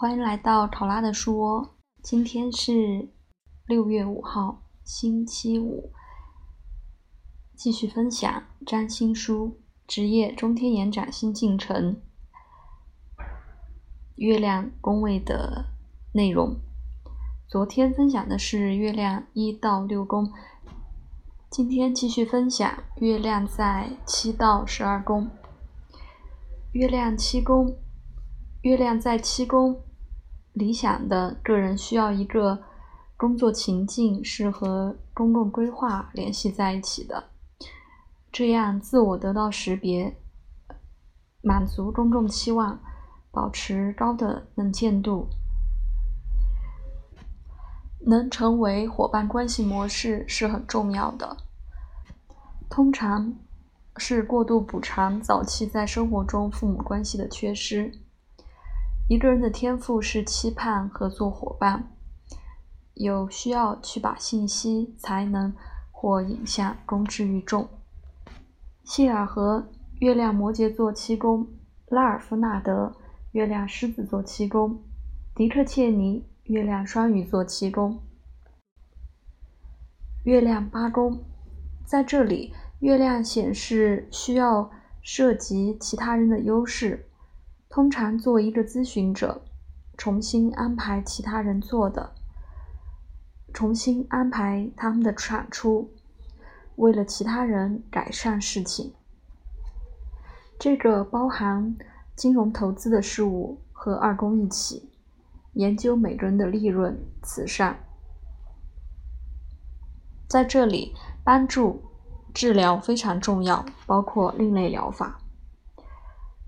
欢迎来到考拉的书窝。今天是六月五号，星期五。继续分享占星书职业中天延展新进程月亮宫位的内容。昨天分享的是月亮一到六宫，今天继续分享月亮在七到十二宫。月亮七宫，月亮在七宫。理想的个人需要一个工作情境是和公共规划联系在一起的，这样自我得到识别，满足公众期望，保持高的能见度，能成为伙伴关系模式是很重要的。通常是过度补偿早期在生活中父母关系的缺失。一个人的天赋是期盼合作伙伴，有需要去把信息、才能或影像公之于众。谢尔和月亮摩羯座七宫，拉尔夫纳德月亮狮子座七宫，迪克切尼月亮双鱼座七宫，月亮八宫，在这里，月亮显示需要涉及其他人的优势。通常作为一个咨询者，重新安排其他人做的，重新安排他们的产出，为了其他人改善事情。这个包含金融投资的事物和二宫一起研究每个人的利润、慈善。在这里，帮助治疗非常重要，包括另类疗法。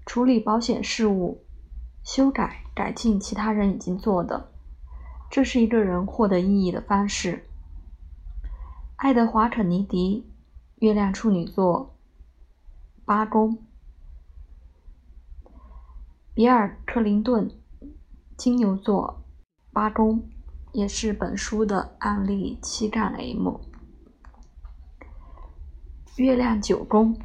处理保险事务，修改、改进其他人已经做的，这是一个人获得意义的方式。爱德华·肯尼迪，月亮处女座，八宫；比尔·克林顿，金牛座，八宫，也是本书的案例七杠 M。月亮九宫。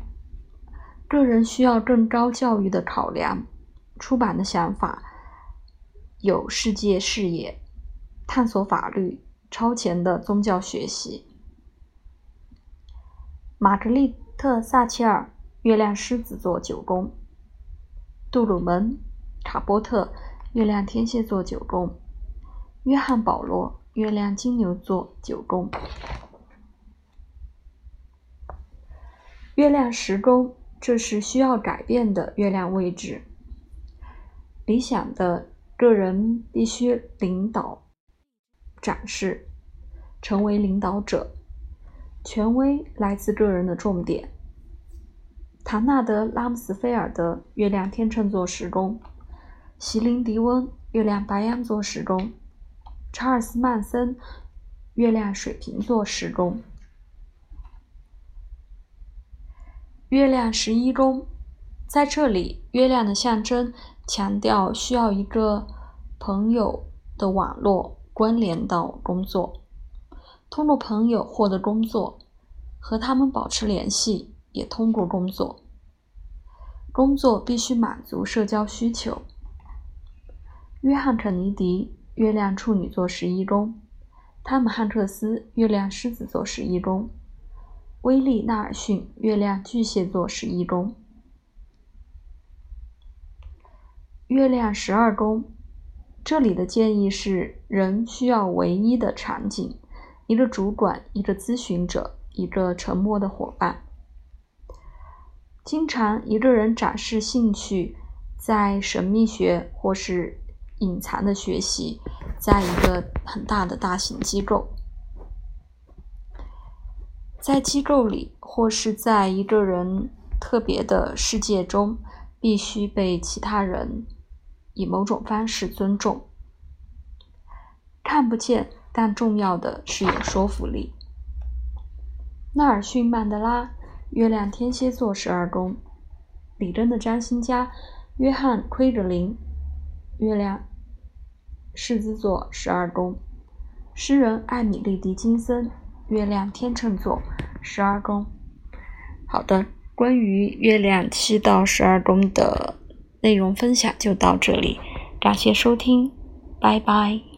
个人需要更高教育的考量，出版的想法有世界视野、探索法律、超前的宗教学习。玛格丽特·撒切尔，月亮狮子座九宫；杜鲁门·卡波特，月亮天蝎座九宫；约翰·保罗，月亮金牛座九宫；月亮十宫。这是需要改变的月亮位置。理想的个人必须领导、展示，成为领导者。权威来自个人的重点。唐纳德·拉姆斯菲尔德，月亮天秤座时宫；席琳·迪翁，月亮白羊座时宫；查尔斯·曼森，月亮水瓶座时宫。月亮十一宫，在这里，月亮的象征强调需要一个朋友的网络关联到工作，通过朋友获得工作，和他们保持联系，也通过工作。工作必须满足社交需求。约翰·肯尼迪，月亮处女座十一宫；汤姆·汉克斯，月亮狮子座十一宫。威利·纳尔逊，月亮巨蟹座十一宫，月亮十二宫。这里的建议是：人需要唯一的场景，一个主管，一个咨询者，一个沉默的伙伴。经常一个人展示兴趣，在神秘学或是隐藏的学习，在一个很大的大型机构。在机构里，或是在一个人特别的世界中，必须被其他人以某种方式尊重。看不见，但重要的是有说服力。纳尔逊·曼德拉，月亮天蝎座十二宫；里根的占星家约翰·奎格林，月亮狮子座十二宫；诗人艾米丽·狄金森。月亮天秤座，十二宫。好的，关于月亮七到十二宫的内容分享就到这里，感谢收听。拜拜。